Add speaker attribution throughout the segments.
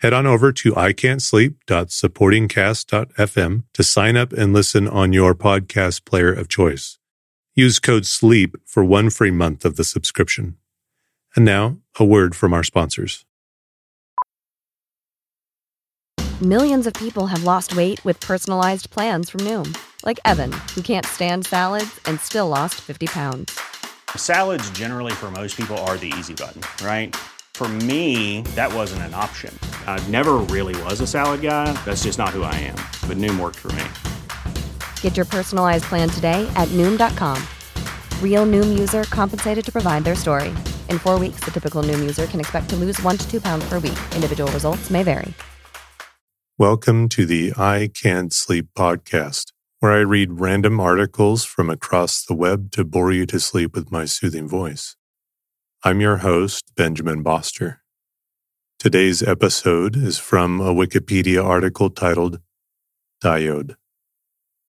Speaker 1: Head on over to ican'tsleep.supportingcast.fm to sign up and listen on your podcast player of choice. Use code SLEEP for one free month of the subscription. And now, a word from our sponsors.
Speaker 2: Millions of people have lost weight with personalized plans from Noom, like Evan, who can't stand salads and still lost 50 pounds.
Speaker 3: Salads, generally, for most people, are the easy button, right? For me, that wasn't an option. I never really was a salad guy. That's just not who I am. But Noom worked for me.
Speaker 2: Get your personalized plan today at Noom.com. Real Noom user compensated to provide their story. In four weeks, the typical Noom user can expect to lose one to two pounds per week. Individual results may vary.
Speaker 1: Welcome to the I Can't Sleep podcast, where I read random articles from across the web to bore you to sleep with my soothing voice. I'm your host, Benjamin Boster. Today's episode is from a Wikipedia article titled Diode.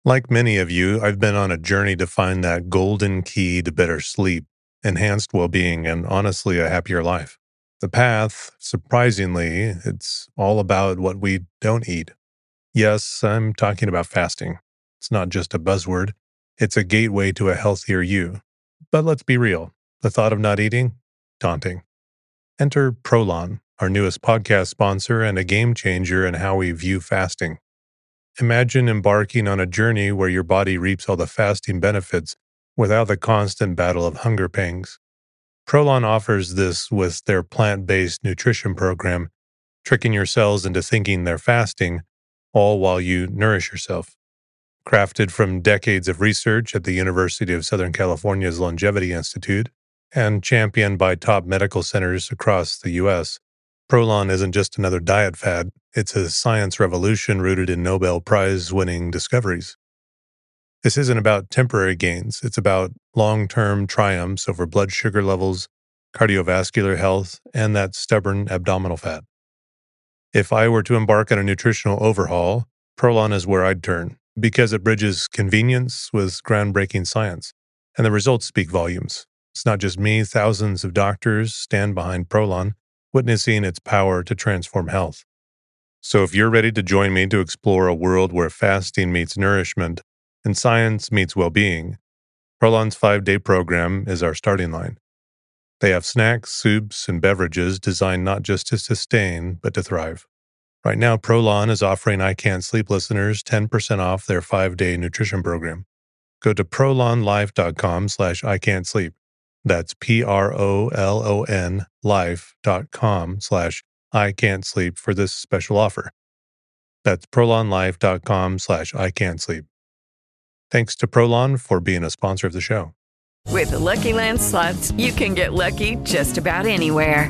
Speaker 1: Like many of you, I've been on a journey to find that golden key to better sleep, enhanced well being, and honestly, a happier life. The path, surprisingly, it's all about what we don't eat. Yes, I'm talking about fasting. It's not just a buzzword, it's a gateway to a healthier you. But let's be real the thought of not eating? Daunting. Enter Prolon, our newest podcast sponsor and a game changer in how we view fasting. Imagine embarking on a journey where your body reaps all the fasting benefits without the constant battle of hunger pangs. Prolon offers this with their plant based nutrition program, tricking your cells into thinking they're fasting, all while you nourish yourself. Crafted from decades of research at the University of Southern California's Longevity Institute and championed by top medical centers across the U.S., Prolon isn't just another diet fad, it's a science revolution rooted in Nobel Prize winning discoveries. This isn't about temporary gains, it's about long term triumphs over blood sugar levels, cardiovascular health, and that stubborn abdominal fat. If I were to embark on a nutritional overhaul, Prolon is where I'd turn because it bridges convenience with groundbreaking science, and the results speak volumes. It's not just me, thousands of doctors stand behind Prolon, witnessing its power to transform health. So if you're ready to join me to explore a world where fasting meets nourishment, and science meets well being, Prolon's five day program is our starting line. They have snacks, soups, and beverages designed not just to sustain, but to thrive. Right now, Prolon is offering I Can't Sleep listeners 10% off their five day nutrition program. Go to prolonlife.com slash I Can't Sleep. That's P R O L O N life.com slash I Can't Sleep for this special offer. That's prolonlife.com slash I Can't Sleep. Thanks to Prolon for being a sponsor of the show.
Speaker 4: With the Lucky Land slots, you can get lucky just about anywhere.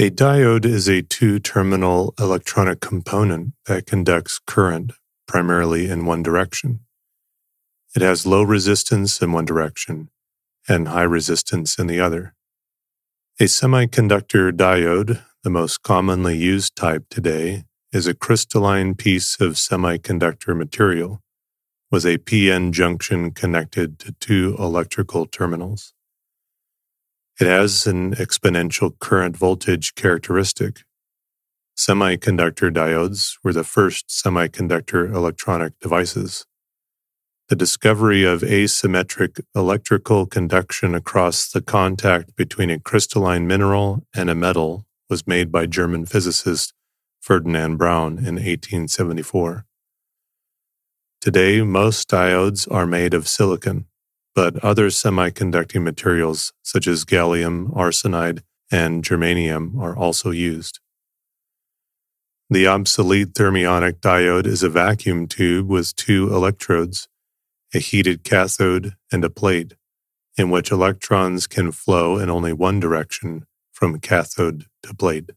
Speaker 1: A diode is a two terminal electronic component that conducts current primarily in one direction. It has low resistance in one direction and high resistance in the other. A semiconductor diode, the most commonly used type today, is a crystalline piece of semiconductor material with a PN junction connected to two electrical terminals. It has an exponential current voltage characteristic. Semiconductor diodes were the first semiconductor electronic devices. The discovery of asymmetric electrical conduction across the contact between a crystalline mineral and a metal was made by German physicist Ferdinand Braun in 1874. Today, most diodes are made of silicon, but other semiconducting materials such as gallium arsenide and germanium are also used. The obsolete thermionic diode is a vacuum tube with two electrodes, a heated cathode, and a plate, in which electrons can flow in only one direction from cathode to plate.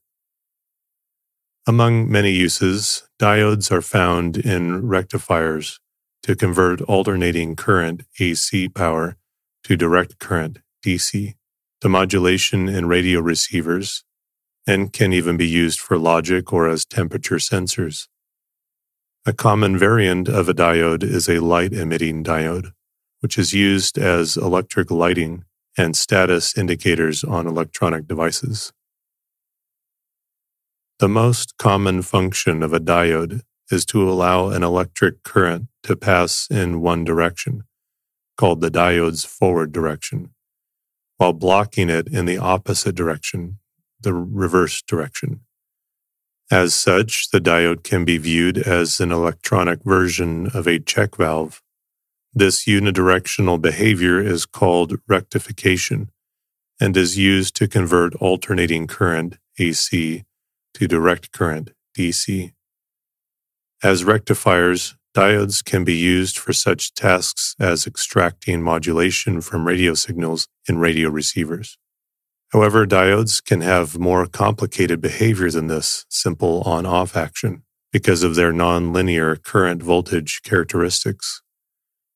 Speaker 1: Among many uses, diodes are found in rectifiers to convert alternating current AC power to direct current DC, to modulation in radio receivers, and can even be used for logic or as temperature sensors. A common variant of a diode is a light emitting diode, which is used as electric lighting and status indicators on electronic devices. The most common function of a diode is to allow an electric current to pass in one direction, called the diode's forward direction, while blocking it in the opposite direction, the reverse direction. As such, the diode can be viewed as an electronic version of a check valve. This unidirectional behavior is called rectification and is used to convert alternating current, AC, to direct current DC. As rectifiers, diodes can be used for such tasks as extracting modulation from radio signals in radio receivers. However, diodes can have more complicated behavior than this simple on off action because of their nonlinear current voltage characteristics.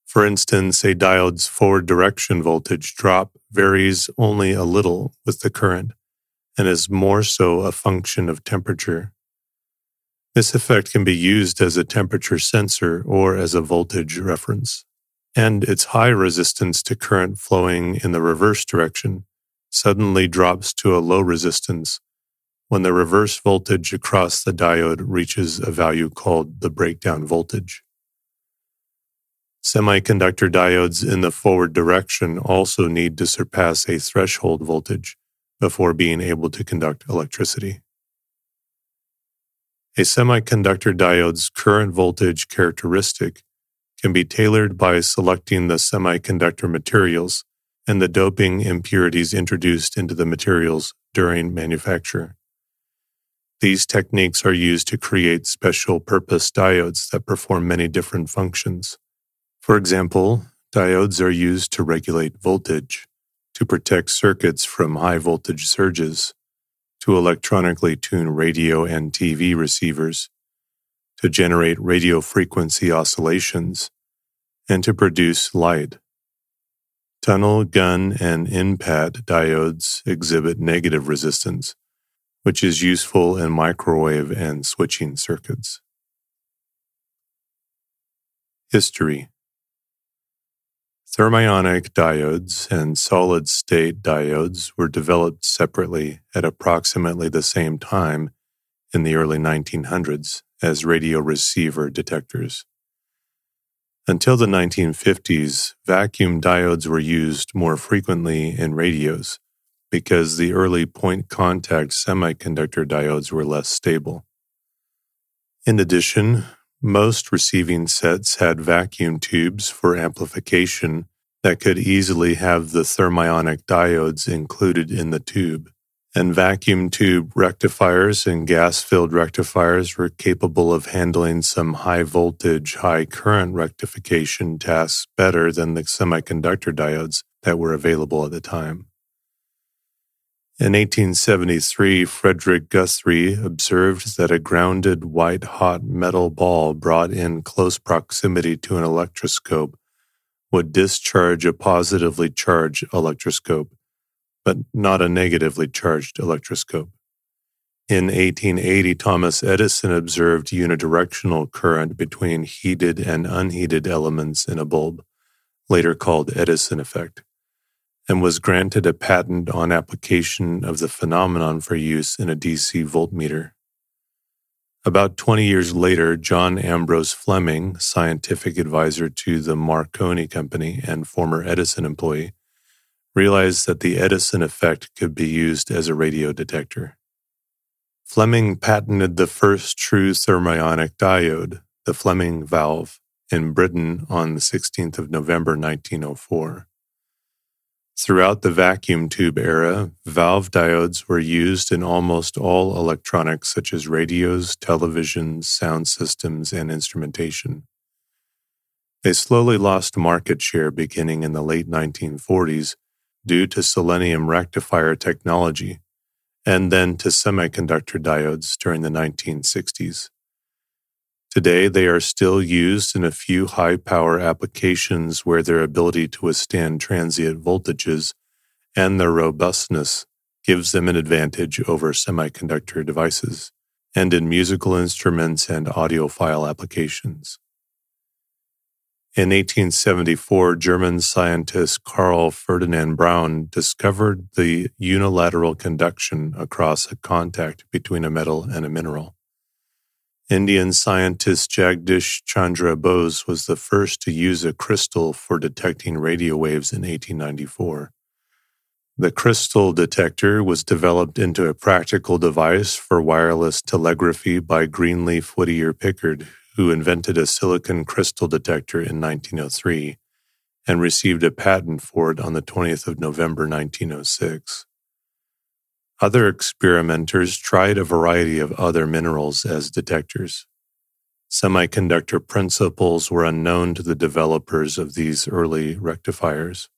Speaker 1: For instance, a diode's forward direction voltage drop varies only a little with the current, and is more so a function of temperature. This effect can be used as a temperature sensor or as a voltage reference, and its high resistance to current flowing in the reverse direction suddenly drops to a low resistance when the reverse voltage across the diode reaches a value called the breakdown voltage. Semiconductor diodes in the forward direction also need to surpass a threshold voltage before being able to conduct electricity. A semiconductor diode's current voltage characteristic can be tailored by selecting the semiconductor materials and the doping impurities introduced into the materials during manufacture. These techniques are used to create special purpose diodes that perform many different functions. For example, diodes are used to regulate voltage, to protect circuits from high voltage surges, to electronically tune radio and TV receivers, to generate radio frequency oscillations, and to produce light. Tunnel, Gunn, and IMPATT diodes exhibit negative resistance, which is useful in microwave and switching circuits. History Thermionic diodes and solid state diodes were developed separately at approximately the same time in the early 1900s as radio receiver detectors. Until the 1950s, vacuum diodes were used more frequently in radios because the early point contact semiconductor diodes were less stable. In addition, most receiving sets had vacuum tubes for amplification that could easily have the thermionic diodes included in the tube. And vacuum tube rectifiers and gas filled rectifiers were capable of handling some high voltage, high current rectification tasks better than the semiconductor diodes that were available at the time. In 1873, Frederick Guthrie observed that a grounded white hot metal ball brought in close proximity to an electroscope would discharge a positively charged electroscope, but not a negatively charged electroscope. In 1880, Thomas Edison observed unidirectional current between heated and unheated elements in a bulb, later called Edison effect and was granted a patent on application of the phenomenon for use in a DC voltmeter. About 20 years later, John Ambrose Fleming, scientific advisor to the Marconi Company and former Edison employee, realized that the Edison effect could be used as a radio detector. Fleming patented the first true thermionic diode, the Fleming valve, in Britain on the 16th of November 1904 Throughout the vacuum tube era, valve diodes were used in almost all electronics such as radios, televisions, sound systems, and instrumentation. They slowly lost market share beginning in the late 1940s due to selenium rectifier technology, and then to semiconductor diodes during the 1960s. Today, they are still used in a few high power applications where their ability to withstand transient voltages and their robustness gives them an advantage over semiconductor devices, and in musical instruments and audiophile applications. In 1874, German scientist Carl Ferdinand Braun discovered the unilateral conduction across a contact between a metal and a mineral. Indian scientist Jagdish Chandra Bose was the first to use a crystal for detecting radio waves in 1894. The crystal detector was developed into a practical device for wireless telegraphy by Greenleaf Whittier Pickard, who invented a silicon crystal detector in 1903 and received a patent for it on the 20th of November 1906. Other experimenters tried a variety of other minerals as detectors. Semiconductor principles were unknown to the developers of these early rectifiers.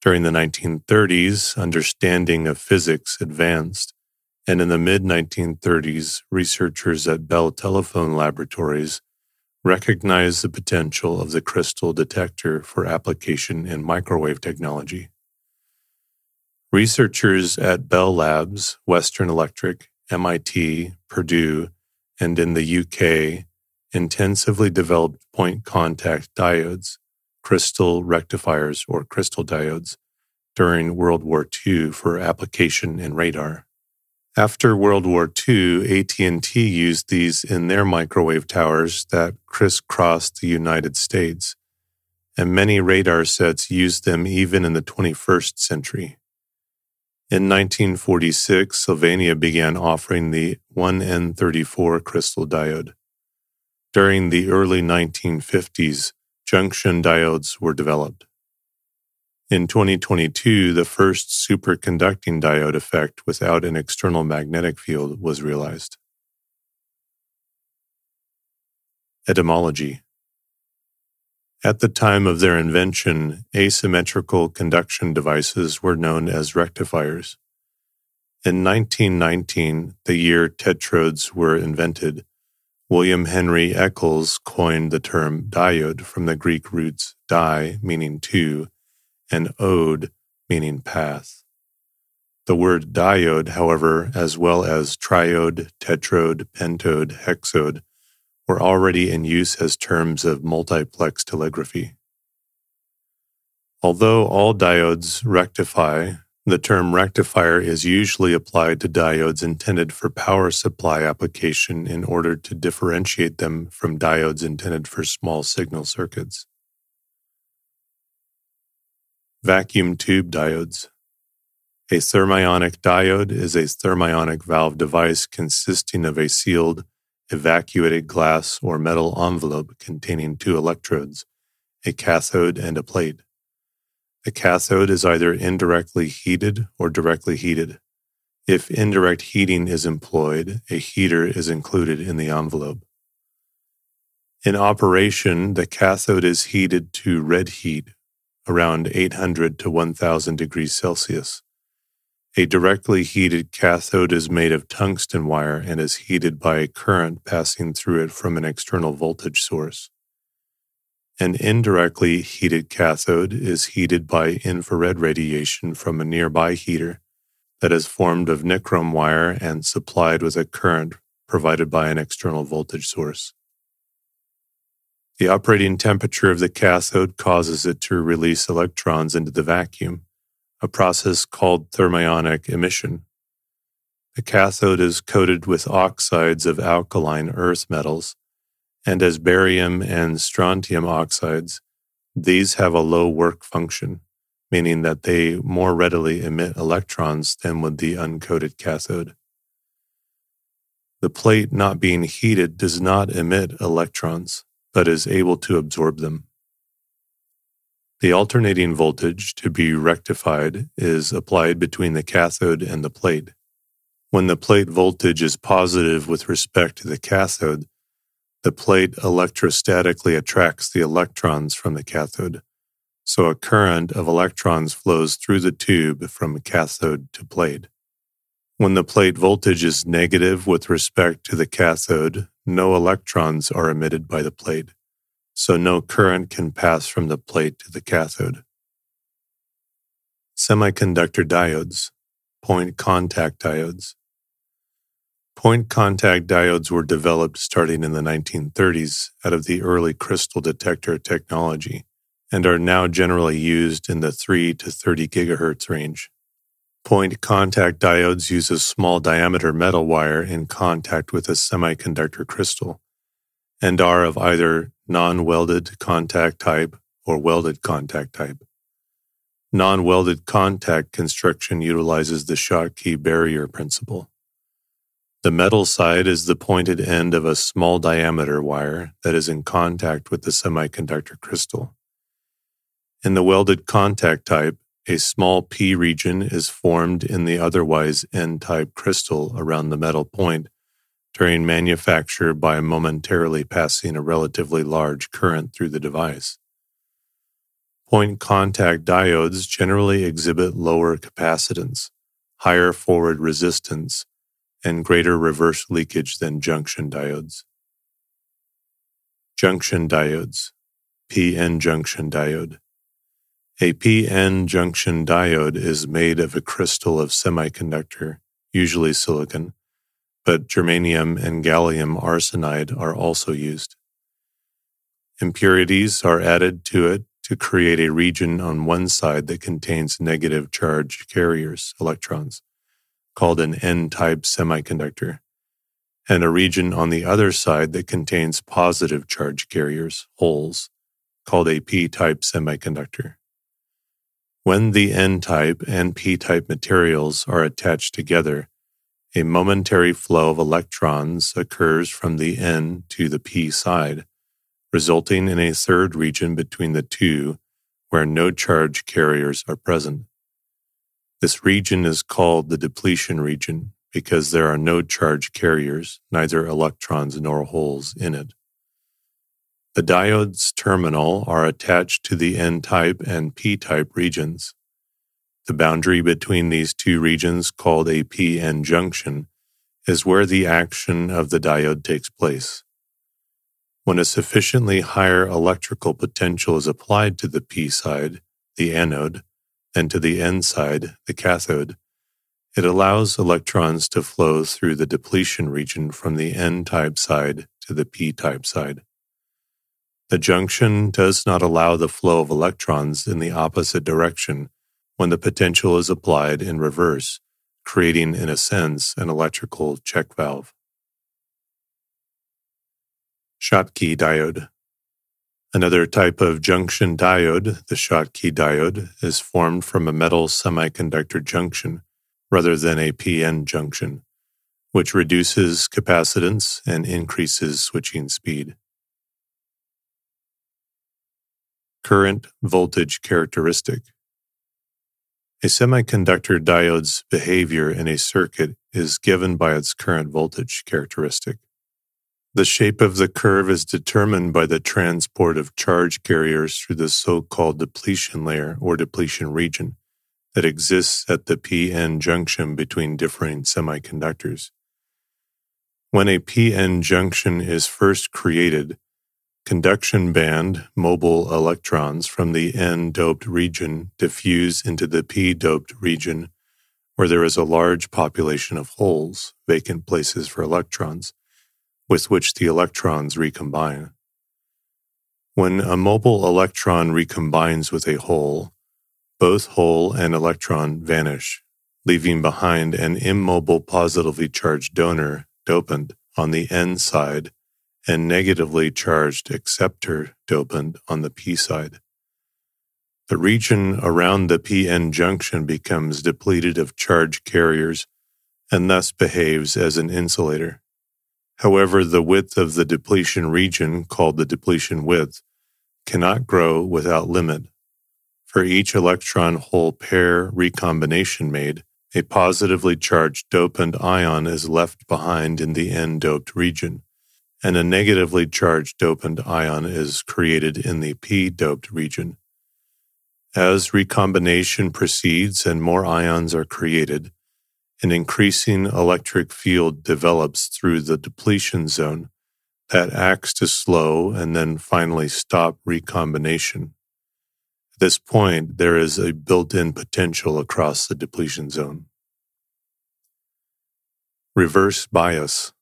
Speaker 1: During the 1930s, understanding of physics advanced, and in the mid 1930s, researchers at Bell Telephone Laboratories recognized the potential of the crystal detector for application in microwave technology. Researchers at Bell Labs, Western Electric, MIT, Purdue, and in the UK intensively developed point contact diodes, crystal rectifiers or crystal diodes, during World War II for application in radar. After World War II, AT&T used these in their microwave towers that crisscrossed the United States, and many radar sets used them even in the 21st century. In 1946, Sylvania began offering the 1N34 crystal diode. During the early 1950s, junction diodes were developed. In 2022, the first superconducting diode effect without an external magnetic field was realized. Etymology at the time of their invention, asymmetrical conduction devices were known as rectifiers. In 1919, the year tetrodes were invented, William Henry Eccles coined the term diode from the Greek roots di, meaning two, and ode, meaning path. The word diode, however, as well as triode, tetrode, pentode, hexode, were already in use as terms of multiplex telegraphy. Although all diodes rectify, the term rectifier is usually applied to diodes intended for power supply application in order to differentiate them from diodes intended for small signal circuits. Vacuum tube diodes. A thermionic diode is a thermionic valve device consisting of a sealed evacuated glass or metal envelope containing two electrodes, a cathode and a plate. The cathode is either indirectly heated or directly heated. If indirect heating is employed, a heater is included in the envelope. In operation, the cathode is heated to red heat, around 800 to 1000 degrees Celsius. A directly heated cathode is made of tungsten wire and is heated by a current passing through it from an external voltage source. An indirectly heated cathode is heated by infrared radiation from a nearby heater that is formed of nichrome wire and supplied with a current provided by an external voltage source. The operating temperature of the cathode causes it to release electrons into the vacuum a process called thermionic emission. The cathode is coated with oxides of alkaline earth metals, and as barium and strontium oxides, these have a low work function, meaning that they more readily emit electrons than would the uncoated cathode. The plate not being heated does not emit electrons, but is able to absorb them. The alternating voltage to be rectified is applied between the cathode and the plate. When the plate voltage is positive with respect to the cathode, the plate electrostatically attracts the electrons from the cathode, so a current of electrons flows through the tube from cathode to plate. When the plate voltage is negative with respect to the cathode, no electrons are emitted by the plate so no current can pass from the plate to the cathode. Semiconductor diodes, point contact diodes. Point contact diodes were developed starting in the 1930s out of the early crystal detector technology and are now generally used in the 3 to 30 gigahertz range. Point contact diodes use a small diameter metal wire in contact with a semiconductor crystal and are of either non welded contact type or welded contact type. Non welded contact construction utilizes the Schottky barrier principle. The metal side is the pointed end of a small diameter wire that is in contact with the semiconductor crystal. In the welded contact type, a small P region is formed in the otherwise N type crystal around the metal point during manufacture by momentarily passing a relatively large current through the device. Point contact diodes generally exhibit lower capacitance, higher forward resistance, and greater reverse leakage than junction diodes. Junction diodes, PN junction diode. A PN junction diode is made of a crystal of semiconductor, usually silicon, but germanium and gallium arsenide are also used. Impurities are added to it to create a region on one side that contains negative charge carriers, electrons, called an N type semiconductor, and a region on the other side that contains positive charge carriers, holes, called a P type semiconductor. When the N type and P type materials are attached together, a momentary flow of electrons occurs from the N to the P side, resulting in a third region between the two where no charge carriers are present. This region is called the depletion region because there are no charge carriers, neither electrons nor holes in it. The diode's terminal are attached to the N type and P type regions. The boundary between these two regions, called a PN junction, is where the action of the diode takes place. When a sufficiently higher electrical potential is applied to the P side, the anode, and to the N side, the cathode, it allows electrons to flow through the depletion region from the N type side to the P type side. The junction does not allow the flow of electrons in the opposite direction when the potential is applied in reverse, creating, in a sense, an electrical check valve. Schottky diode. Another type of junction diode, the Schottky diode, is formed from a metal semiconductor junction rather than a PN junction, which reduces capacitance and increases switching speed. Current voltage characteristic. A semiconductor diode's behavior in a circuit is given by its current voltage characteristic. The shape of the curve is determined by the transport of charge carriers through the so called depletion layer or depletion region that exists at the PN junction between differing semiconductors. When a PN junction is first created, conduction band mobile electrons from the N doped region diffuse into the P doped region, where there is a large population of holes, vacant places for electrons, with which the electrons recombine. When a mobile electron recombines with a hole, both hole and electron vanish, leaving behind an immobile positively charged donor, dopant, on the N side and negatively charged acceptor dopant on the P side. The region around the PN junction becomes depleted of charge carriers and thus behaves as an insulator. However, the width of the depletion region, called the depletion width, cannot grow without limit, For each electron hole pair recombination made, a positively charged dopant ion is left behind in the N doped region, and a negatively charged dopant ion is created in the P doped region. As recombination proceeds and more ions are created, an increasing electric field develops through the depletion zone that acts to slow and then finally stop recombination. At this point, there is a built in potential across the depletion zone. Reverse bias.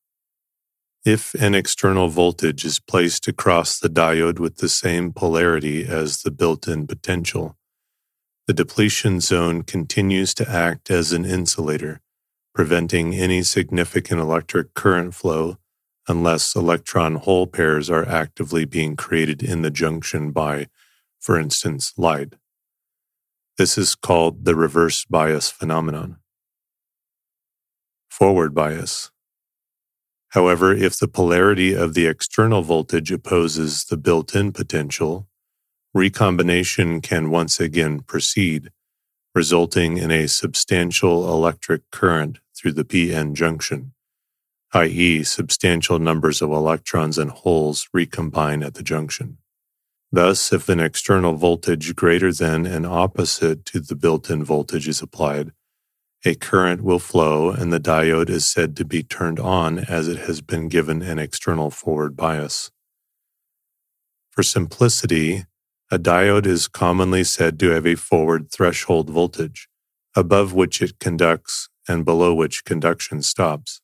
Speaker 1: If an external voltage is placed across the diode with the same polarity as the built in potential, the depletion zone continues to act as an insulator, preventing any significant electric current flow unless electron hole pairs are actively being created in the junction by for instance, light. This is called the reverse bias phenomenon. Forward bias. However, if the polarity of the external voltage opposes the built in potential, recombination can once again proceed, resulting in a substantial electric current through the PN junction, i.e., substantial numbers of electrons and holes recombine at the junction. Thus, if an external voltage greater than and opposite to the built in voltage is applied, a current will flow and the diode is said to be turned on as it has been given an external forward bias. For simplicity, a diode is commonly said to have a forward threshold voltage, above which it conducts and below which conduction stops.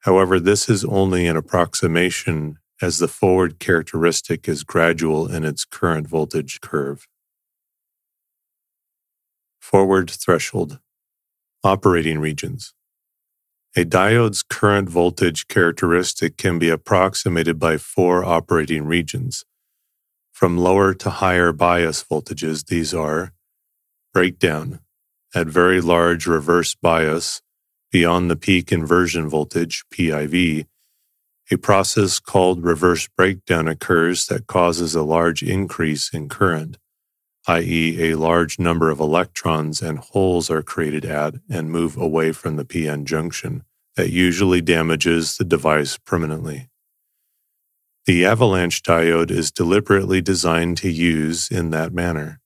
Speaker 1: However, this is only an approximation as the forward characteristic is gradual in its current voltage curve. Forward threshold. Operating regions. A diode's current voltage characteristic can be approximated by four operating regions. From lower to higher bias voltages, these are breakdown at very large reverse bias beyond the peak inversion voltage, PIV, a process called reverse breakdown occurs that causes a large increase in current, i.e., a large number of electrons and holes are created at and move away from the PN junction that usually damages the device permanently. The avalanche diode is deliberately designed to use in that manner.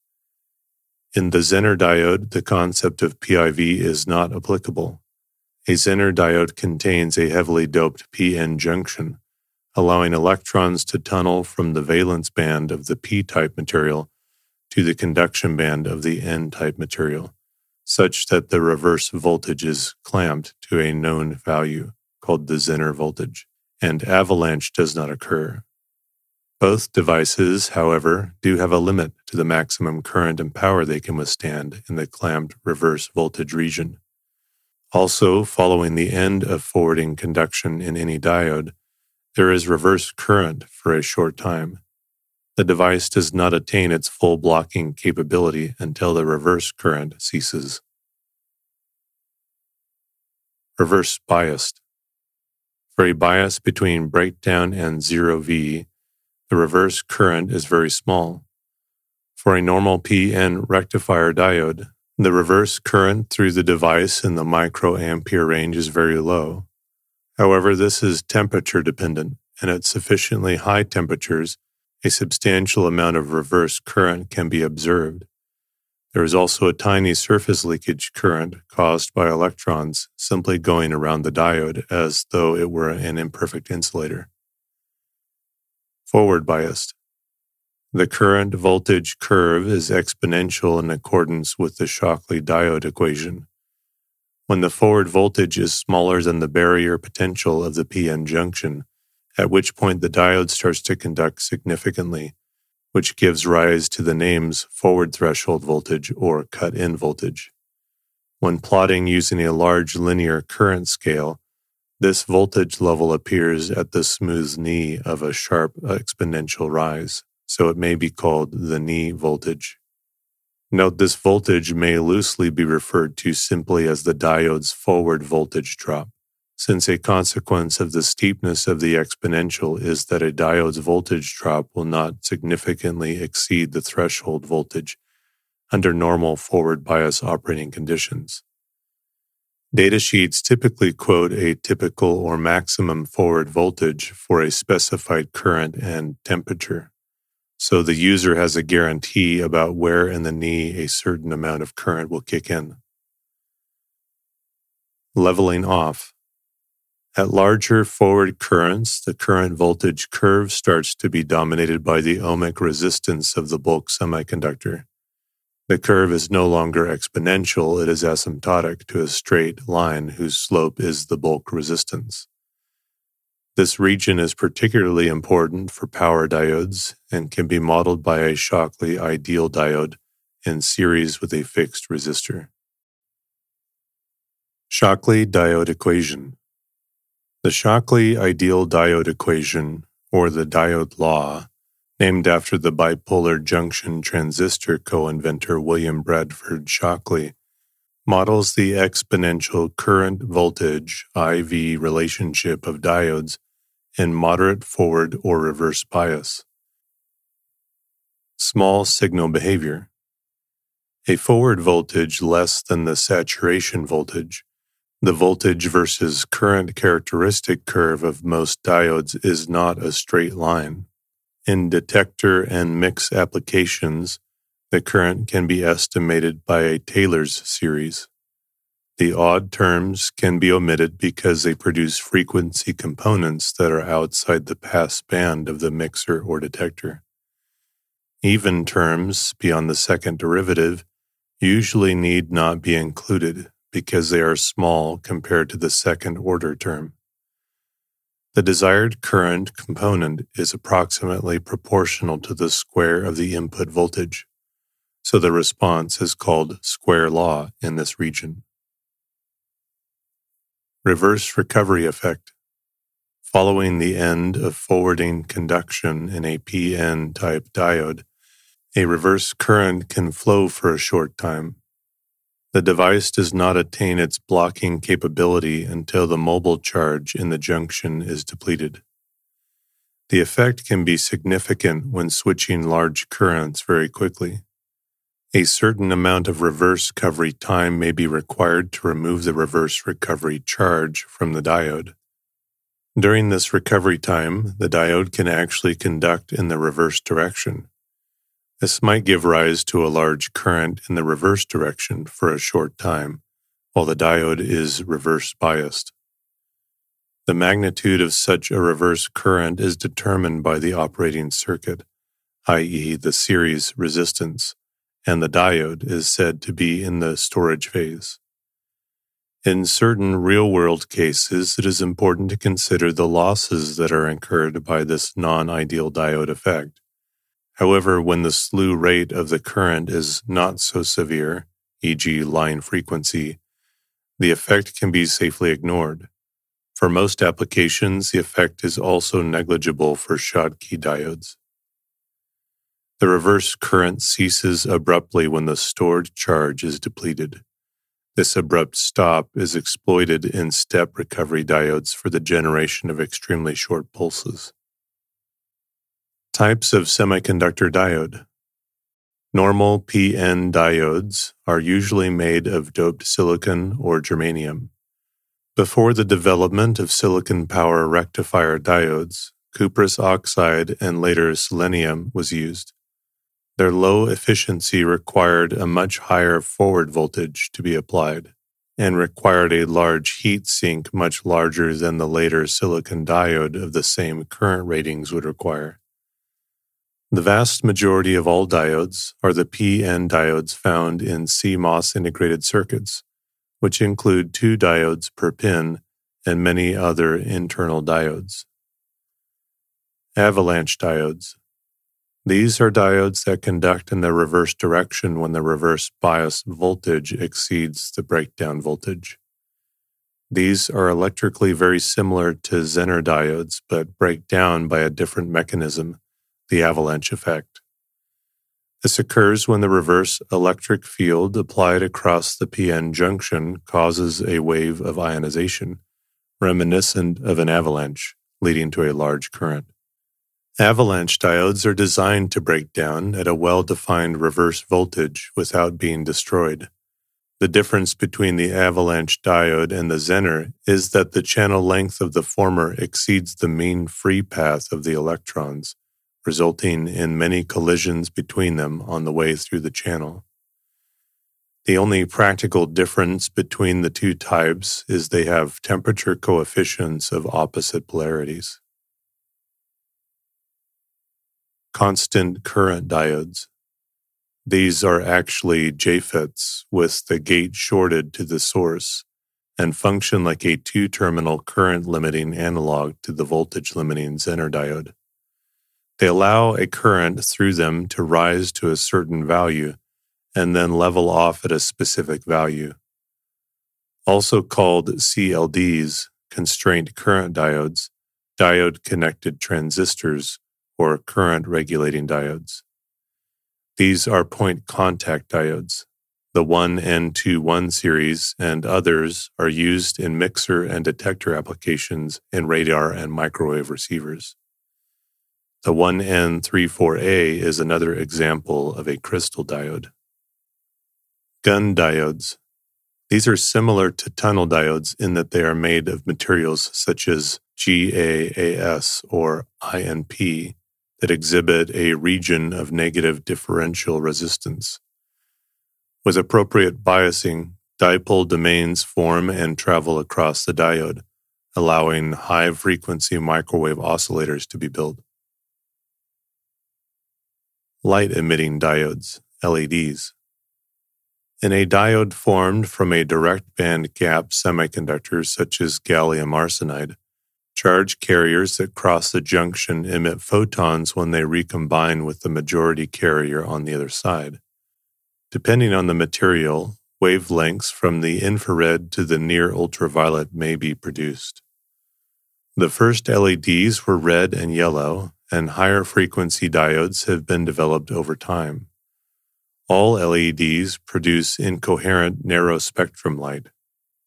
Speaker 1: In the Zener diode, the concept of PIV is not applicable. A Zener diode contains a heavily doped PN junction, allowing electrons to tunnel from the valence band of the P type material to the conduction band of the N type material, such that the reverse voltage is clamped to a known value called the Zener voltage, and avalanche does not occur. Both devices, however, do have a limit to the maximum current and power they can withstand in the clamped reverse voltage region. Also, following the end of forwarding conduction in any diode, there is reverse current for a short time. The device does not attain its full blocking capability until the reverse current ceases. Reverse biased. For a bias between breakdown and 0V, the reverse current is very small. For a normal PN rectifier diode, the reverse current through the device in the microampere range is very low. However, this is temperature dependent, and at sufficiently high temperatures, a substantial amount of reverse current can be observed. There is also a tiny surface leakage current caused by electrons simply going around the diode as though it were an imperfect insulator. Forward biased. The current voltage curve is exponential in accordance with the Shockley diode equation. When the forward voltage is smaller than the barrier potential of the PN junction, at which point the diode starts to conduct significantly, which gives rise to the names forward threshold voltage or cut in voltage. When plotting using a large linear current scale, this voltage level appears at the smooth knee of a sharp exponential rise so it may be called the knee voltage. Note this voltage may loosely be referred to simply as the diode's forward voltage drop, since a consequence of the steepness of the exponential is that a diode's voltage drop will not significantly exceed the threshold voltage under normal forward bias operating conditions. Datasheets typically quote a typical or maximum forward voltage for a specified current and temperature, so the user has a guarantee about where in the knee a certain amount of current will kick in. Leveling off. At larger forward currents, the current voltage curve starts to be dominated by the ohmic resistance of the bulk semiconductor. The curve is no longer exponential, it is asymptotic to a straight line whose slope is the bulk resistance. This region is particularly important for power diodes and can be modeled by a Shockley ideal diode in series with a fixed resistor. Shockley diode equation. The Shockley ideal diode equation, or the diode law, named after the bipolar junction transistor co inventor William Bradford Shockley, models the exponential current voltage IV relationship of diodes in moderate forward or reverse bias. Small signal behavior. A forward voltage less than the saturation voltage, the voltage versus current characteristic curve of most diodes is not a straight line. In detector and mix applications, the current can be estimated by a Taylor's series. The odd terms can be omitted because they produce frequency components that are outside the pass band of the mixer or detector. Even terms beyond the second derivative usually need not be included because they are small compared to the second order term. The desired current component is approximately proportional to the square of the input voltage, so the response is called square law in this region. Reverse recovery effect. Following the end of forwarding conduction in a PN type diode, a reverse current can flow for a short time the device does not attain its blocking capability until the mobile charge in the junction is depleted. The effect can be significant when switching large currents very quickly. A certain amount of reverse recovery time may be required to remove the reverse recovery charge from the diode. During this recovery time, the diode can actually conduct in the reverse direction, this might give rise to a large current in the reverse direction for a short time, while the diode is reverse biased. The magnitude of such a reverse current is determined by the operating circuit, i.e., the series resistance, and the diode is said to be in the storage phase. In certain real world cases, it is important to consider the losses that are incurred by this non ideal diode effect. However, when the slew rate of the current is not so severe, e.g., line frequency, the effect can be safely ignored. For most applications, the effect is also negligible for Schottky diodes. The reverse current ceases abruptly when the stored charge is depleted. This abrupt stop is exploited in step recovery diodes for the generation of extremely short pulses. Types of semiconductor diode. Normal PN diodes are usually made of doped silicon or germanium. Before the development of silicon power rectifier diodes, cuprous oxide and later selenium was used. Their low efficiency required a much higher forward voltage to be applied and required a large heat sink much larger than the later silicon diode of the same current ratings would require. The vast majority of all diodes are the PN diodes found in CMOS integrated circuits, which include two diodes per pin and many other internal diodes. Avalanche diodes. These are diodes that conduct in the reverse direction when the reverse bias voltage exceeds the breakdown voltage. These are electrically very similar to Zener diodes, but break down by a different mechanism the avalanche effect. This occurs when the reverse electric field applied across the PN junction causes a wave of ionization, reminiscent of an avalanche, leading to a large current. Avalanche diodes are designed to break down at a well defined reverse voltage without being destroyed. The difference between the avalanche diode and the Zener is that the channel length of the former exceeds the mean free path of the electrons, resulting in many collisions between them on the way through the channel. The only practical difference between the two types is they have temperature coefficients of opposite polarities. Constant current diodes. These are actually JFETs with the gate shorted to the source and function like a two terminal current limiting analog to the voltage limiting Zener diode. They allow a current through them to rise to a certain value and then level off at a specific value. Also called CLDs, constraint current diodes, diode connected transistors, or current regulating diodes. These are point contact diodes. The 1N21 series and others are used in mixer and detector applications in radar and microwave receivers. The 1N34A is another example of a crystal diode. Gunn diodes. These are similar to tunnel diodes in that they are made of materials such as GaAs or INP that exhibit a region of negative differential resistance. With appropriate biasing, dipole domains form and travel across the diode, allowing high frequency microwave oscillators to be built. Light emitting diodes, LEDs. In a diode formed from a direct band gap semiconductor such as gallium arsenide, Charge carriers that cross the junction emit photons when they recombine with the majority carrier on the other side. Depending on the material, wavelengths from the infrared to the near ultraviolet may be produced. The first LEDs were red and yellow, and higher frequency diodes have been developed over time. All LEDs produce incoherent narrow spectrum light.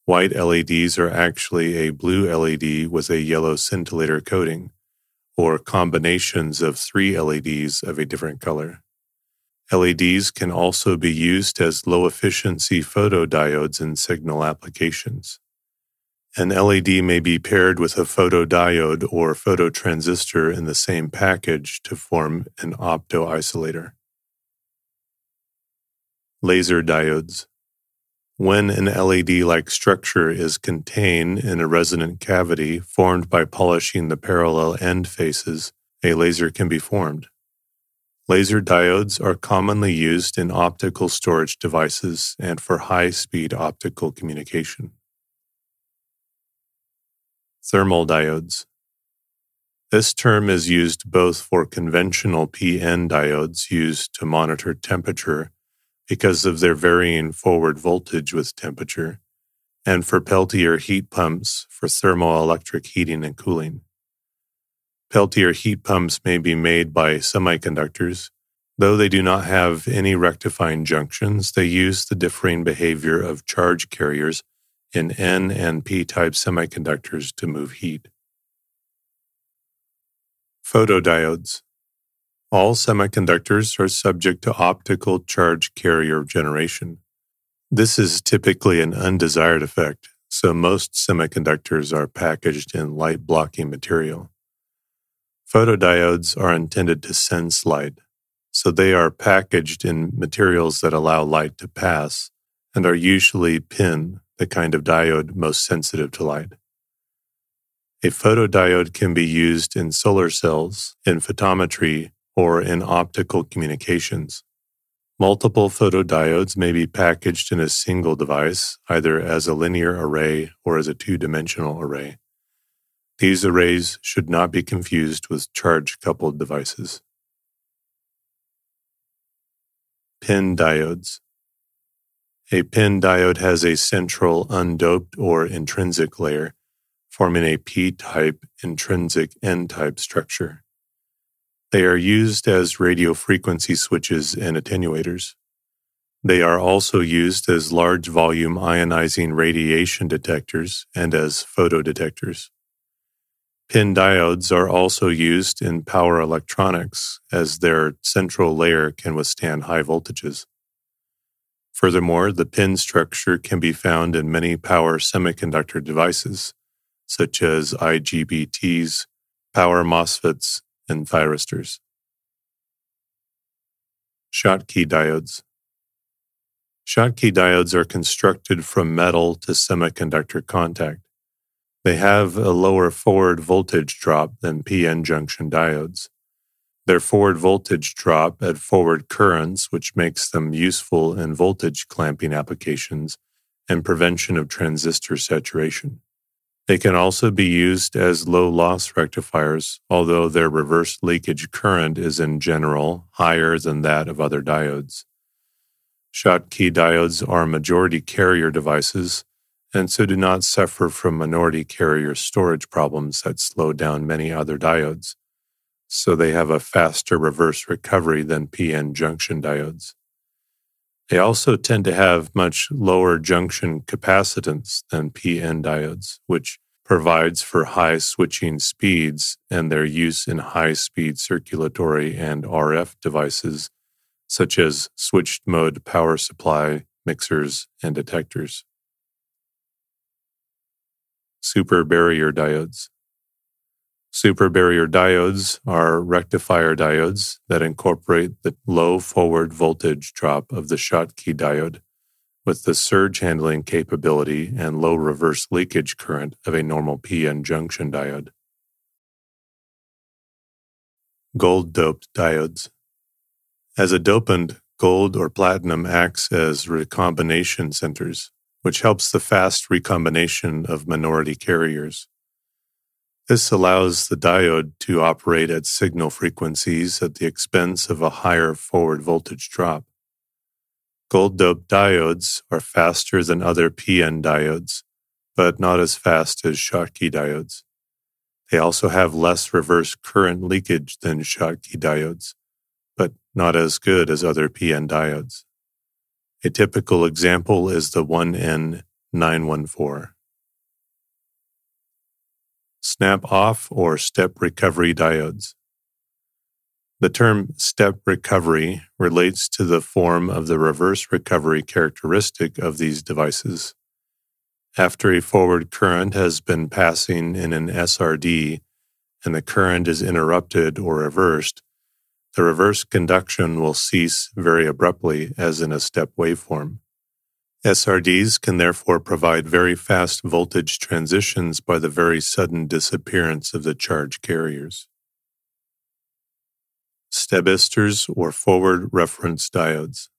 Speaker 1: White LEDs are actually a blue LED with a yellow scintillator coating, or combinations of three LEDs of a different color. LEDs can also be used as low efficiency photodiodes in signal applications. An LED may be paired with a photodiode or phototransistor in the same package to form an optoisolator. Laser diodes. When an LED like structure is contained in a resonant cavity formed by polishing the parallel end faces, a laser can be formed. Laser diodes are commonly used in optical storage devices and for high speed optical communication. Thermal diodes. This term is used both for conventional PN diodes used to monitor temperature because of their varying forward voltage with temperature, and for Peltier heat pumps for thermoelectric heating and cooling. Peltier heat pumps may be made by semiconductors. Though they do not have any rectifying junctions, they use the differing behavior of charge carriers in N and P type semiconductors to move heat. Photodiodes all semiconductors are subject to optical charge carrier generation. This is typically an undesired effect, so most semiconductors are packaged in light blocking material. Photodiodes are intended to sense light, so they are packaged in materials that allow light to pass and are usually PIN, the kind of diode most sensitive to light. A photodiode can be used in solar cells, in photometry, or in optical communications. Multiple photodiodes may be packaged in a single device, either as a linear array or as a two dimensional array. These arrays should not be confused with charge coupled devices. PIN diodes. A PIN diode has a central undoped or intrinsic layer, forming a P type intrinsic N type structure. They are used as radio frequency switches and attenuators. They are also used as large volume ionizing radiation detectors and as photodetectors. Pin diodes are also used in power electronics as their central layer can withstand high voltages. Furthermore, the pin structure can be found in many power semiconductor devices, such as IGBTs, power MOSFETs, and thyristors. Schottky diodes. Schottky diodes are constructed from metal to semiconductor contact. They have a lower forward voltage drop than PN junction diodes. Their forward voltage drop at forward currents, which makes them useful in voltage clamping applications and prevention of transistor saturation. They can also be used as low loss rectifiers, although their reverse leakage current is in general higher than that of other diodes. Schottky diodes are majority carrier devices and so do not suffer from minority carrier storage problems that slow down many other diodes, so they have a faster reverse recovery than PN junction diodes. They also tend to have much lower junction capacitance than PN diodes, which provides for high switching speeds and their use in high speed circulatory and RF devices, such as switched mode power supply, mixers, and detectors super barrier diodes. Super barrier diodes are rectifier diodes that incorporate the low forward voltage drop of the Schottky diode with the surge handling capability and low reverse leakage current of a normal PN junction diode. Gold doped diodes. As a dopant, gold or platinum acts as recombination centers which helps the fast recombination of minority carriers. This allows the diode to operate at signal frequencies at the expense of a higher forward voltage drop. Gold doped diodes are faster than other PN diodes, but not as fast as Schottky diodes. They also have less reverse current leakage than Schottky diodes, but not as good as other PN diodes. A typical example is the 1N914. Snap off or step recovery diodes. The term step recovery relates to the form of the reverse recovery characteristic of these devices. After a forward current has been passing in an SRD and the current is interrupted or reversed, the reverse conduction will cease very abruptly as in a step waveform. SRDs can therefore provide very fast voltage transitions by the very sudden disappearance of the charge carriers. Stabistors or forward reference diodes.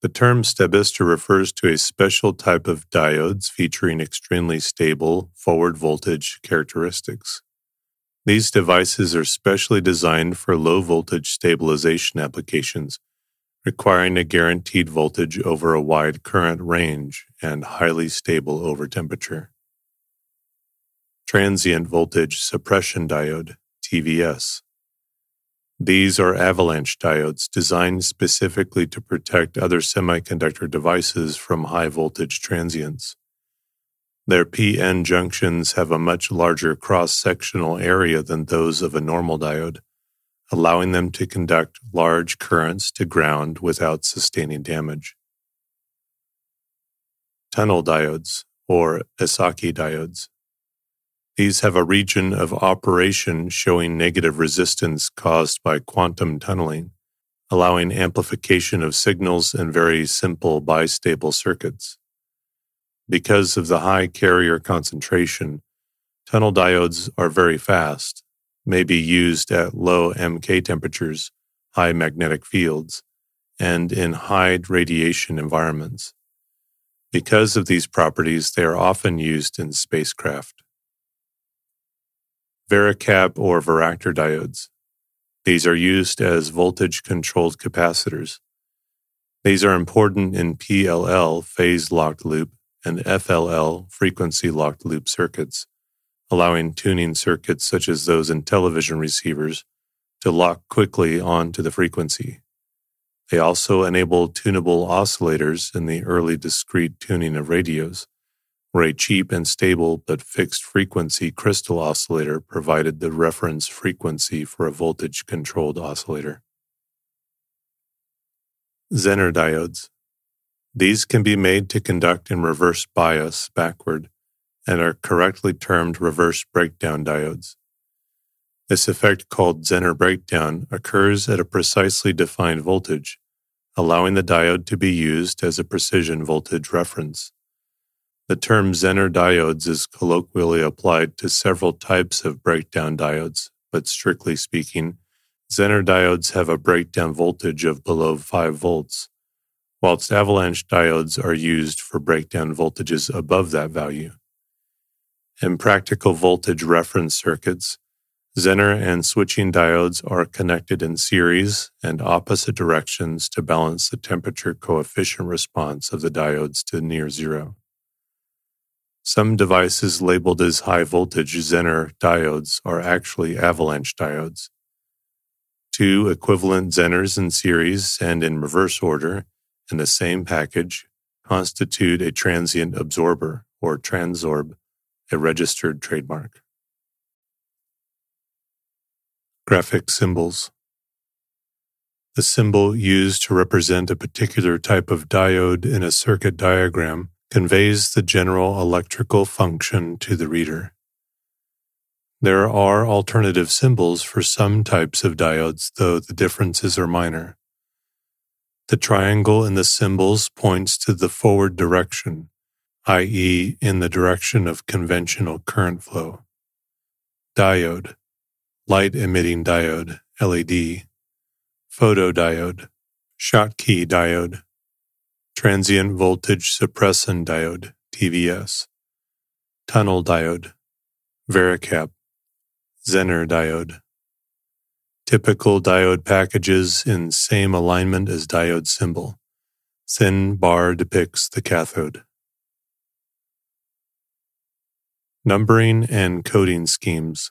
Speaker 1: The term stabistor refers to a special type of diodes featuring extremely stable forward voltage characteristics. These devices are specially designed for low voltage stabilization applications, requiring a guaranteed voltage over a wide current range and highly stable over temperature. Transient Voltage Suppression Diode, TVS. These are avalanche diodes designed specifically to protect other semiconductor devices from high voltage transients. Their PN junctions have a much larger cross sectional area than those of a normal diode, allowing them to conduct large currents to ground without sustaining damage. Tunnel diodes, or Esaki diodes. These have a region of operation showing negative resistance caused by quantum tunneling, allowing amplification of signals in very simple bistable circuits. Because of the high carrier concentration, tunnel diodes are very fast, may be used at low MK temperatures, high magnetic fields, and in high radiation environments. Because of these properties, they are often used in spacecraft. Varicap or varactor diodes. These are used as voltage controlled capacitors. These are important in PLL phase locked loop and FLL frequency locked loop circuits, allowing tuning circuits such as those in television receivers to lock quickly onto the frequency. They also enable tunable oscillators in the early discrete tuning of radios, where a cheap and stable but fixed frequency crystal oscillator provided the reference frequency for a voltage controlled oscillator. Zener diodes. These can be made to conduct in reverse bias backward and are correctly termed reverse breakdown diodes. This effect, called Zener breakdown, occurs at a precisely defined voltage, allowing the diode to be used as a precision voltage reference. The term Zener diodes is colloquially applied to several types of breakdown diodes, but strictly speaking, Zener diodes have a breakdown voltage of below 5 volts, whilst avalanche diodes are used for breakdown voltages above that value. In practical voltage reference circuits, Zener and switching diodes are connected in series and opposite directions to balance the temperature coefficient response of the diodes to near zero. Some devices labeled as high voltage Zener diodes are actually avalanche diodes. Two equivalent Zeners in series and in reverse order in the same package constitute a transient absorber or transorb, a registered trademark. Graphic symbols. The symbol used to represent a particular type of diode in a circuit diagram conveys the general electrical function to the reader. There are alternative symbols for some types of diodes, though the differences are minor. The triangle in the symbols points to the forward direction, i.e., in the direction of conventional current flow. Diode light emitting diode, LED, photodiode, Schottky diode, transient voltage suppressant diode, TVS, tunnel diode, Varicap, Zener diode. Typical diode packages in same alignment as diode symbol. Thin bar depicts the cathode. Numbering and coding schemes.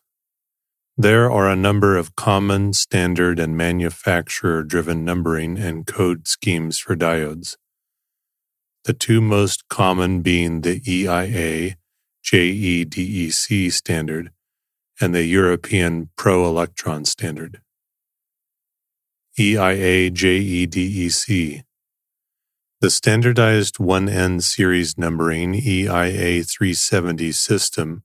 Speaker 1: There are a number of common, standard, and manufacturer driven numbering and code schemes for diodes. The two most common being the EIA JEDEC standard and the European Pro Electron standard. EIA JEDEC the standardized 1N series numbering EIA 370 system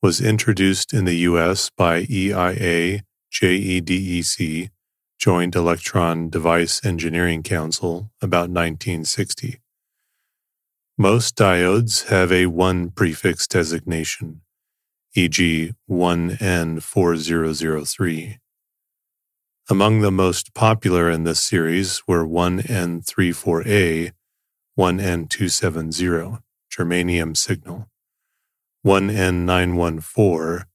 Speaker 1: was introduced in the US by EIA JEDEC, Joint Electron Device Engineering Council, about 1960. Most diodes have a 1 prefix designation, e.g., 1N4003. Among the most popular in this series were 1N34A, 1N270, germanium signal, 1N914,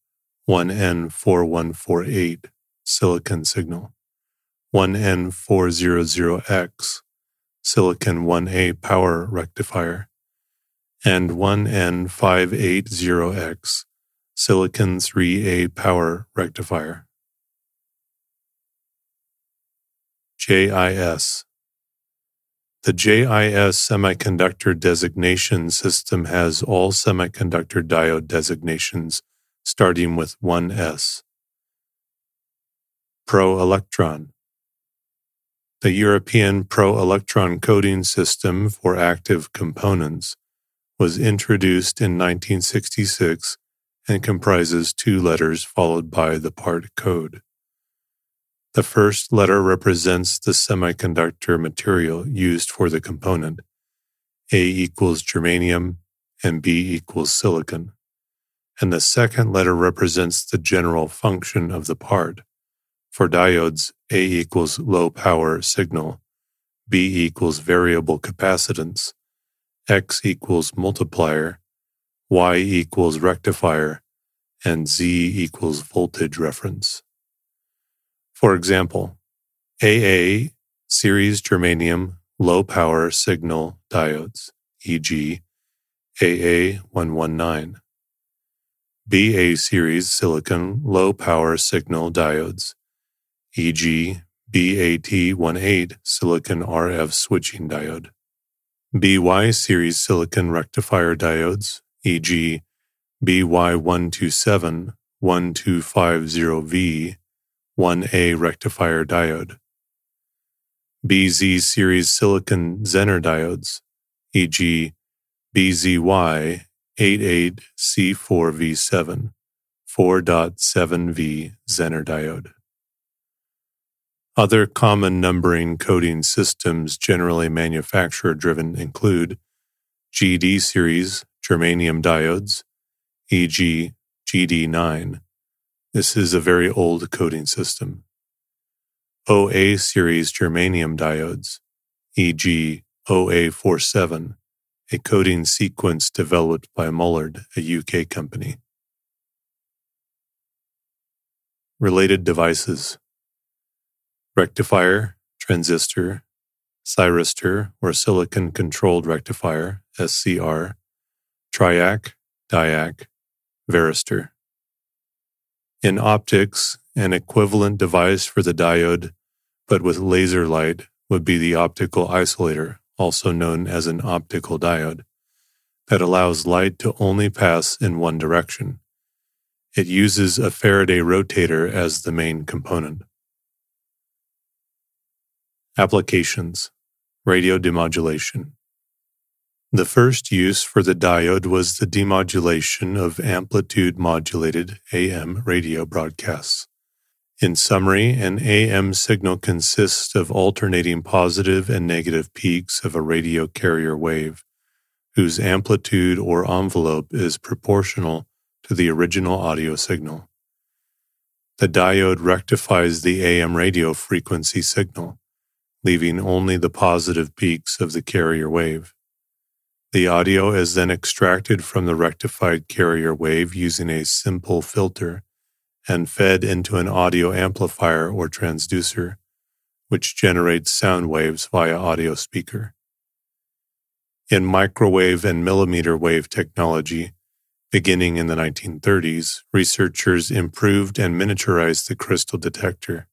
Speaker 1: 1N4148 silicon signal, 1N400X silicon 1A power rectifier, and 1N580X silicon 3A power rectifier. JIS the JIS semiconductor designation system has all semiconductor diode designations starting with 1S. Pro Electron The European Pro Electron coding system for active components was introduced in 1966 and comprises two letters followed by the part code. The first letter represents the semiconductor material used for the component. A equals germanium and B equals silicon. And the second letter represents the general function of the part. For diodes, A equals low power signal, B equals variable capacitance, X equals multiplier, Y equals rectifier, and Z equals voltage reference. For example, AA series germanium low power signal diodes, e.g., AA119. BA series silicon low power signal diodes, e.g., BAT18 silicon RF switching diode. BY series silicon rectifier diodes, e.g., BY127 1250V 1A rectifier diode. BZ series silicon Zener diodes, e.g., BZY 88C4V7 4.7V Zener diode. Other common numbering coding systems generally manufacturer driven include GD series germanium diodes, e.g., GD9. This is a very old coding system. OA series germanium diodes, e.g., OA47, a coding sequence developed by Mullard, a UK company. Related devices rectifier, transistor, thyristor or silicon controlled rectifier, SCR, triac, diac, varistor. In optics, an equivalent device for the diode, but with laser light, would be the optical isolator, also known as an optical diode, that allows light to only pass in one direction. It uses a Faraday rotator as the main component. Applications Radio demodulation. The first use for the diode was the demodulation of amplitude modulated AM radio broadcasts. In summary, an AM signal consists of alternating positive and negative peaks of a radio carrier wave, whose amplitude or envelope is proportional to the original audio signal. The diode rectifies the AM radio frequency signal leaving only the positive peaks of the carrier wave. The audio is then extracted from the rectified carrier wave using a simple filter and fed into an audio amplifier or transducer, which generates sound waves via audio speaker. In microwave and millimeter wave technology, beginning in the 1930s, researchers improved and miniaturized the crystal detector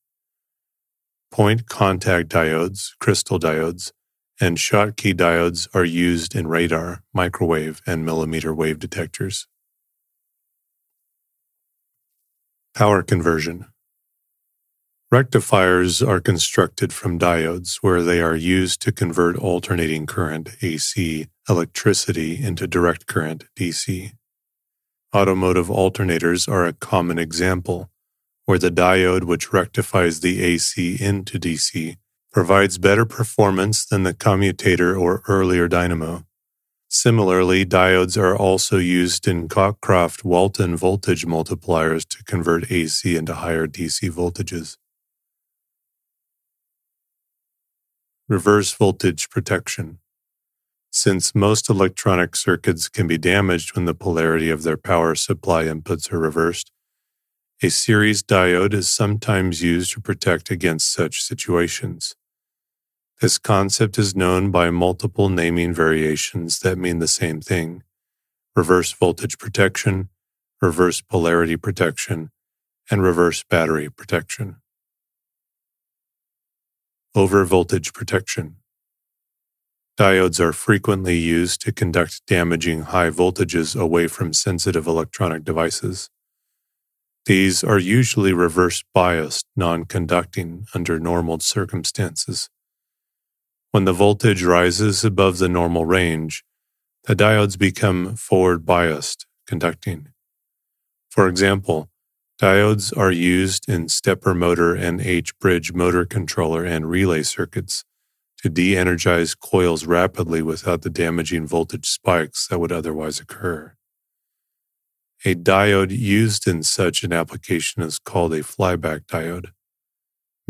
Speaker 1: Point contact diodes, crystal diodes, and Schottky diodes are used in radar, microwave, and millimeter wave detectors. Power conversion. Rectifiers are constructed from diodes where they are used to convert alternating current AC electricity into direct current DC. Automotive alternators are a common example where the diode which rectifies the AC into DC provides better performance than the commutator or earlier dynamo. Similarly, diodes are also used in Cockcroft Walton voltage multipliers to convert AC into higher DC voltages. Reverse voltage protection. Since most electronic circuits can be damaged when the polarity of their power supply inputs are reversed, a series diode is sometimes used to protect against such situations. This concept is known by multiple naming variations that mean the same thing reverse voltage protection, reverse polarity protection, and reverse battery protection. Over voltage protection. Diodes are frequently used to conduct damaging high voltages away from sensitive electronic devices. These are usually reverse biased, non conducting under normal circumstances. When the voltage rises above the normal range, the diodes become forward biased, conducting. For example, diodes are used in stepper motor and H bridge motor controller and relay circuits to de energize coils rapidly without the damaging voltage spikes that would otherwise occur. A diode used in such an application is called a flyback diode.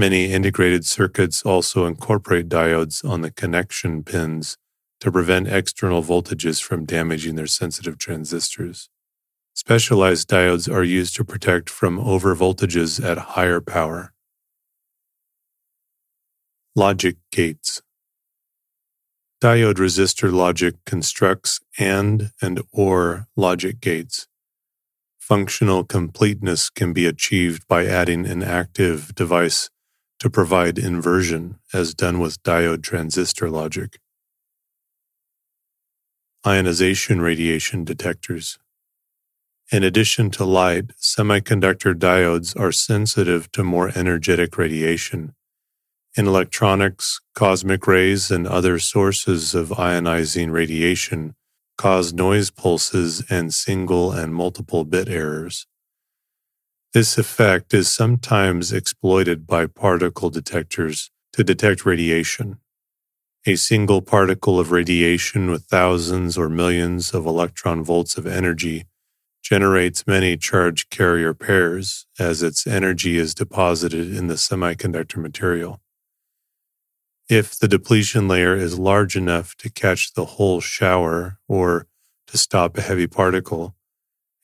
Speaker 1: Many integrated circuits also incorporate diodes on the connection pins to prevent external voltages from damaging their sensitive transistors. Specialized diodes are used to protect from overvoltages at higher power. Logic gates. Diode resistor logic constructs AND and OR logic gates Functional completeness can be achieved by adding an active device to provide inversion, as done with diode transistor logic. ionization radiation detectors. In addition to light, semiconductor diodes are sensitive to more energetic radiation. In electronics, cosmic rays and other sources of ionizing radiation cause noise pulses and single and multiple bit errors. This effect is sometimes exploited by particle detectors to detect radiation. A single particle of radiation with thousands or millions of electron volts of energy generates many charge carrier pairs as its energy is deposited in the semiconductor material. If the depletion layer is large enough to catch the whole shower or to stop a heavy particle,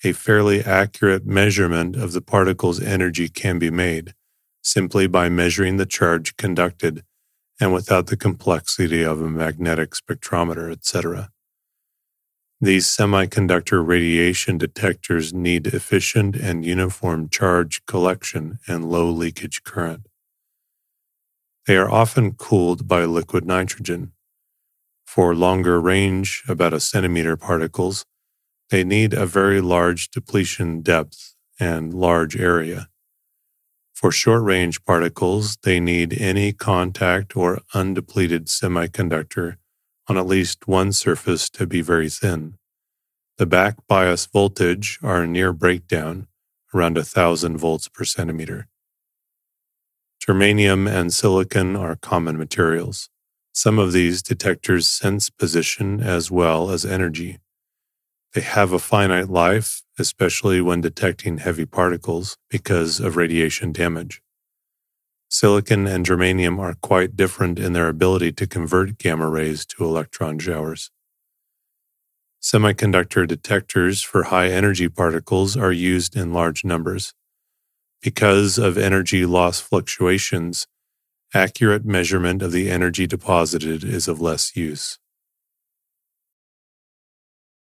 Speaker 1: a fairly accurate measurement of the particle's energy can be made simply by measuring the charge conducted and without the complexity of a magnetic spectrometer, etc. These semiconductor radiation detectors need efficient and uniform charge collection and low leakage current. They are often cooled by liquid nitrogen. For longer range, about a centimeter particles, they need a very large depletion depth and large area. For short range particles, they need any contact or undepleted semiconductor on at least one surface to be very thin. The back bias voltage are near breakdown, around 1000 volts per centimeter. Germanium and silicon are common materials. Some of these detectors sense position as well as energy. They have a finite life, especially when detecting heavy particles because of radiation damage. Silicon and germanium are quite different in their ability to convert gamma rays to electron showers. Semiconductor detectors for high energy particles are used in large numbers. Because of energy loss fluctuations, accurate measurement of the energy deposited is of less use.